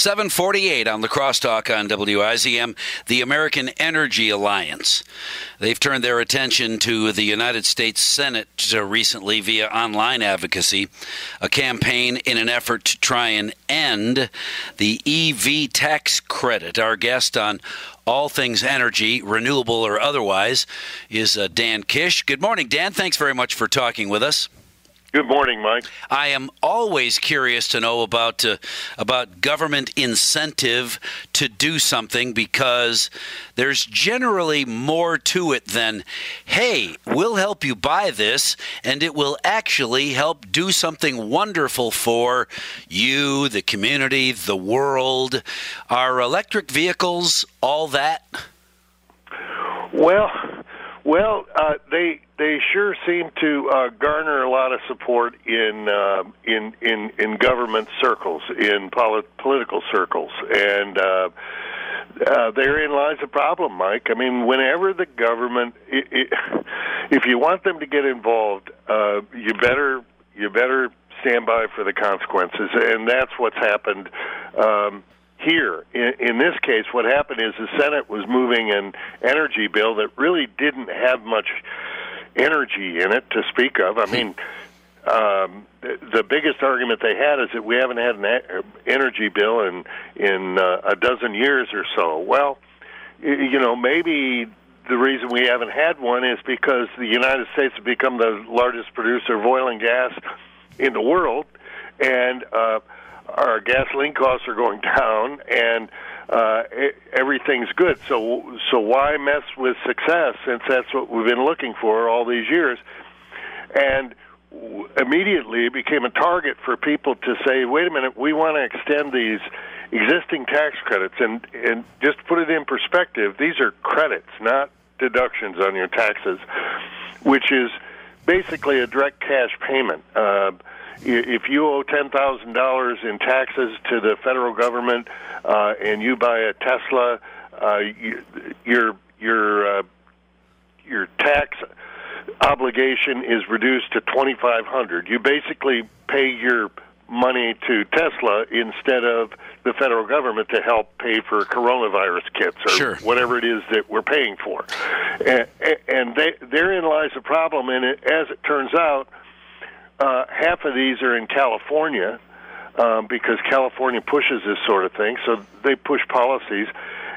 748 on the crosstalk on WIZM, the American Energy Alliance. They've turned their attention to the United States Senate recently via online advocacy, a campaign in an effort to try and end the EV tax credit. Our guest on all things energy, renewable or otherwise, is uh, Dan Kish. Good morning, Dan. Thanks very much for talking with us. Good morning, Mike. I am always curious to know about uh, about government incentive to do something because there's generally more to it than, "Hey, we'll help you buy this, and it will actually help do something wonderful for you, the community, the world." Are electric vehicles all that? Well, well, uh, they they sure seem to uh, garner a lot of support in uh, in in in government circles, in polit- political circles, and uh, uh, therein lies the problem, Mike. I mean, whenever the government, it, it, if you want them to get involved, uh, you better you better stand by for the consequences, and that's what's happened. Um, here. In, in this case, what happened is the Senate was moving an energy bill that really didn't have much energy in it to speak of. I mean, um, the, biggest argument they had is that we haven't had an energy bill in in uh, a dozen years or so. Well, you know, maybe the reason we haven't had one is because the United States has become the largest producer of oil and gas in the world, and uh, our gasoline costs are going down and uh, everything's good. So so why mess with success since that's what we've been looking for all these years? And immediately it became a target for people to say, wait a minute, we want to extend these existing tax credits and and just put it in perspective. These are credits, not deductions on your taxes, which is basically a direct cash payment. Uh, if you owe ten thousand dollars in taxes to the federal government uh, and you buy a Tesla, uh, you, your your uh, your tax obligation is reduced to twenty five hundred. You basically pay your money to Tesla instead of the federal government to help pay for coronavirus kits or sure. whatever it is that we're paying for. And, and they, therein lies the problem. And it, as it turns out, uh, half of these are in California um, because California pushes this sort of thing. So they push policies,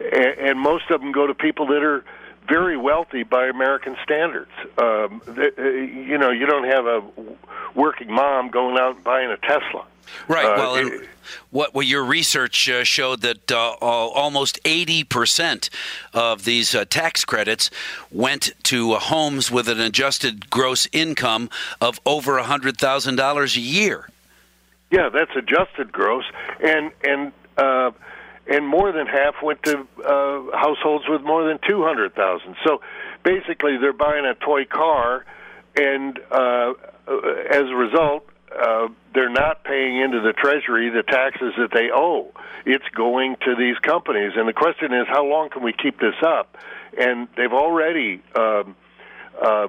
and, and most of them go to people that are very wealthy by American standards. Um, they, uh, you know, you don't have a working mom going out and buying a Tesla. Right. Uh, well, it, what well, your research uh, showed that uh, almost 80 percent of these uh, tax credits went to homes with an adjusted gross income of over hundred thousand dollars a year. Yeah, that's adjusted gross, and and uh, and more than half went to uh, households with more than two hundred thousand. So basically, they're buying a toy car, and uh, as a result, uh, they're not paying into the treasury the taxes that they owe. It's going to these companies, and the question is, how long can we keep this up? And they've already um, uh,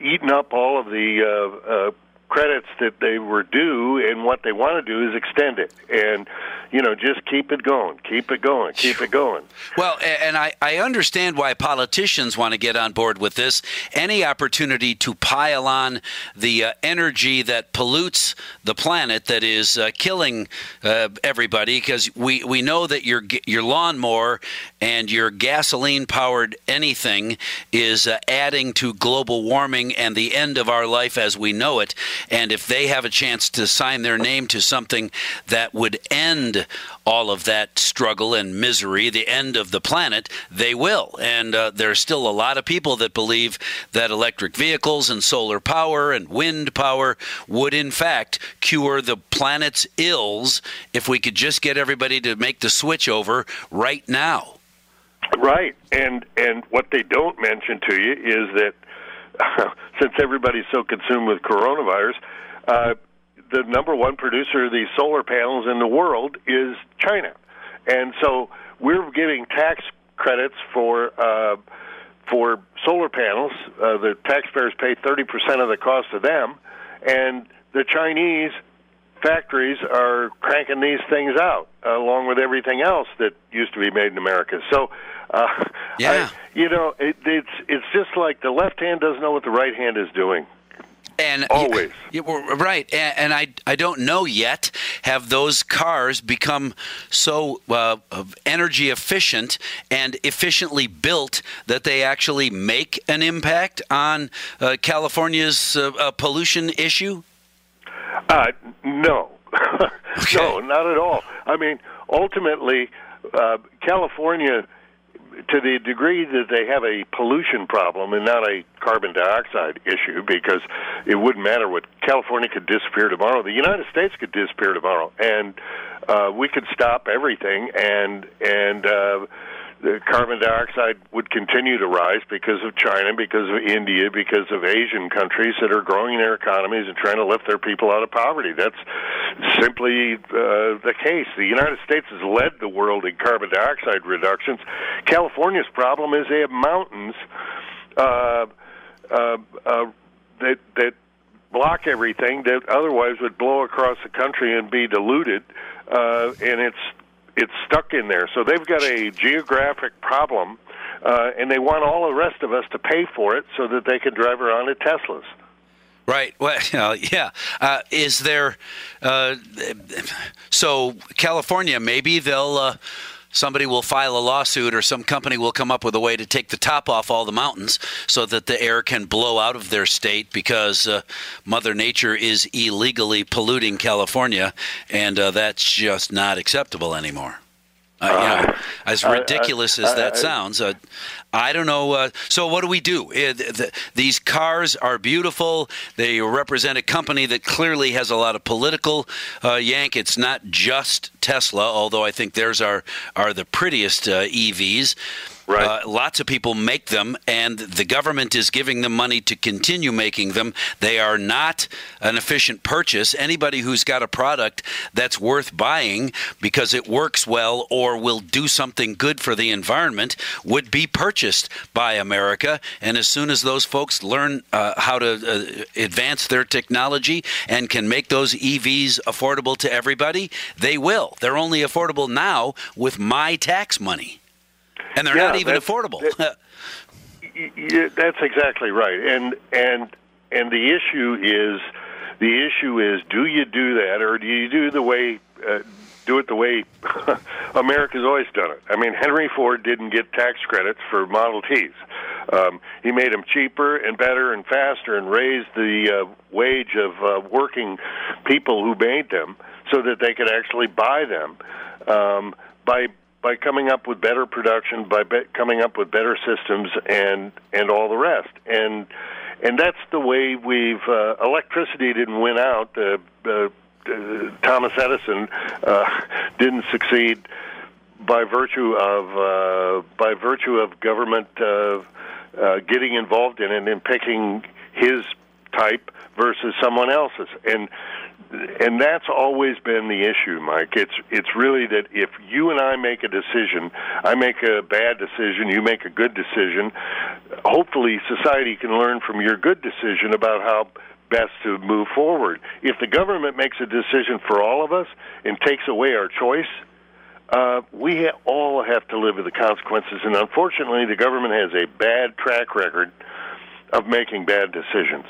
eaten up all of the uh, uh, credits that they were due, and what they want to do is extend it, and you know, just keep it going, keep it going, keep it going. Well, and I, I understand why politicians want to get on board with this. Any opportunity to pile on the uh, energy that pollutes the planet, that is uh, killing uh, everybody, because we, we know that your your lawnmower and your gasoline powered anything is uh, adding to global warming and the end of our life as we know it. And if they have a chance to sign their name to something that would end all of that struggle and misery, the end of the planet, they will. And uh, there are still a lot of people that believe that electric vehicles and solar power and wind power would, in fact, cure the planet's ills if we could just get everybody to make the switch over right now. Right, and and what they don't mention to you is that since everybody's so consumed with coronavirus, uh, the number one producer of these solar panels in the world is China, and so we're giving tax credits for uh, for solar panels. Uh, the taxpayers pay thirty percent of the cost of them, and the Chinese factories are cranking these things out, along with everything else that used to be made in America. So, uh, yeah, I, you know, it, it's it's just like the left hand doesn't know what the right hand is doing. And always you, you, right, and, and, I I don't know yet. Have those cars become so uh, energy efficient and efficiently built that they actually make an impact on uh, California's uh, uh pollution issue? Uh, no, okay. no, not at all. I mean, ultimately, uh, California to the degree that they have a pollution problem and not a carbon dioxide issue, because it wouldn't matter what California could disappear tomorrow, the United States could disappear tomorrow, and uh, we could stop everything, and and uh, the carbon dioxide would continue to rise because of China, because of India, because of Asian countries that are growing their economies and trying to lift their people out of poverty. That's simply uh, the case. The United States has led the world in carbon dioxide reductions. California's problem is they have mountains uh, uh, uh, that that block everything that otherwise would blow across the country and be diluted. Uh, and it's it's stuck in there. So they've got a geographic problem, uh, and they want all the rest of us to pay for it so that they can drive around in Teslas. Right. Well, yeah. Uh, is there? Uh, so California, maybe they'll uh, somebody will file a lawsuit or some company will come up with a way to take the top off all the mountains so that the air can blow out of their state because uh, Mother Nature is illegally polluting California, and uh, that's just not acceptable anymore. Uh, you know, as ridiculous as that sounds, uh, I don't know. Uh, so, what do we do? Uh, the, these cars are beautiful. They represent a company that clearly has a lot of political uh, yank. It's not just Tesla, although I think theirs are are the prettiest uh, EVs. Right. Uh, lots of people make them, and the government is giving them money to continue making them. They are not an efficient purchase. Anybody who's got a product that's worth buying because it works well or will do something good for the environment would be purchased by America. And as soon as those folks learn uh, how to uh, advance their technology and can make those EVs affordable to everybody, they will. They're only affordable now with my tax money and they're yeah, not even affordable. That, that's exactly right, and and and the issue is the issue is do you do that or do you do the way uh, do it the way America's always done it? I mean, Henry Ford didn't get tax credits for Model Ts. Um, he made them cheaper and better and faster and raised the uh, wage of uh, working people who made them so that they could actually buy them um, by by coming up with better production, by be- coming up with better systems, and and all the rest. And and that's the way we've. Uh, electricity didn't win out. Uh, uh, uh, Thomas Edison uh, didn't succeed by virtue of uh, by virtue of government getting involved in it and picking his type versus someone else's. And and that's always been the issue, Mike. It's it's really that if you and I make a decision, I make a bad decision, you make a good decision. Hopefully, society can learn from your good decision about how best to move forward. If the government makes a decision for all of us and takes away our choice, uh, we ha- all have to live with the consequences. And unfortunately, the government has a bad track record of making bad decisions.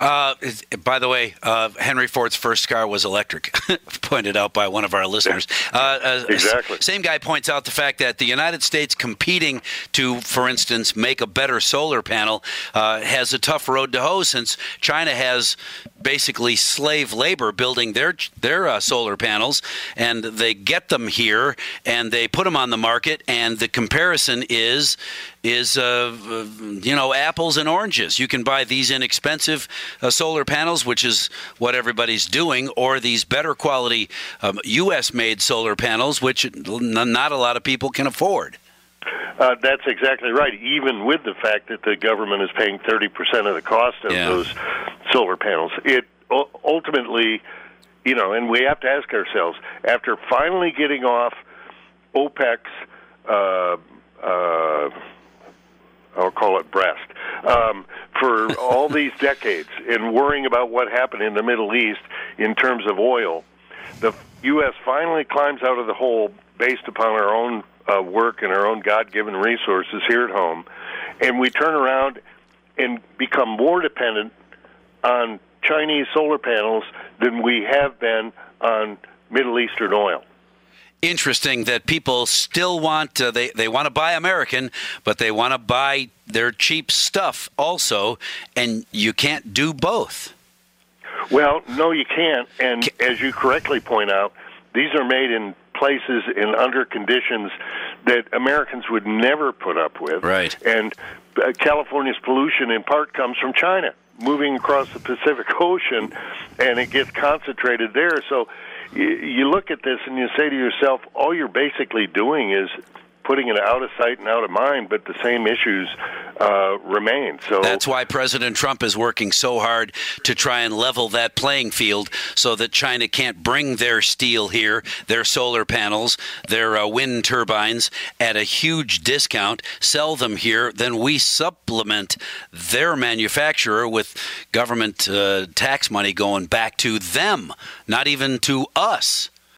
Uh, by the way, uh, Henry Ford's first car was electric, pointed out by one of our listeners. Uh, uh, exactly. Same guy points out the fact that the United States competing to, for instance, make a better solar panel uh, has a tough road to hoe since China has basically slave labor building their their uh, solar panels, and they get them here and they put them on the market, and the comparison is is uh, you know apples and oranges. You can buy these inexpensive uh, solar panels, which is what everybody's doing, or these better quality um, U.S. made solar panels, which not a lot of people can afford. Uh, that's exactly right. Even with the fact that the government is paying thirty percent of the cost of yeah. those solar panels, it ultimately, you know, and we have to ask ourselves after finally getting off OPEC's. Uh, uh, um, for all these decades and worrying about what happened in the Middle East in terms of oil, the U.S. finally climbs out of the hole based upon our own uh, work and our own God given resources here at home, and we turn around and become more dependent on Chinese solar panels than we have been on Middle Eastern oil interesting that people still want uh, they they want to buy American, but they want to buy their cheap stuff also, and you can't do both. Well, no, you can't. And as you correctly point out, these are made in places and under conditions that Americans would never put up with. Right. And uh, California's pollution in part comes from China, moving across the Pacific Ocean, and it gets concentrated there. So you look at this and you say to yourself, all you're basically doing is putting it out of sight and out of mind, but the same issues uh, remain. So that's why President Trump is working so hard to try and level that playing field, so that China can't bring their steel here, their solar panels, their uh, wind turbines at a huge discount, sell them here. Then we supplement their manufacturer with government uh, tax money going back to them, not even to us.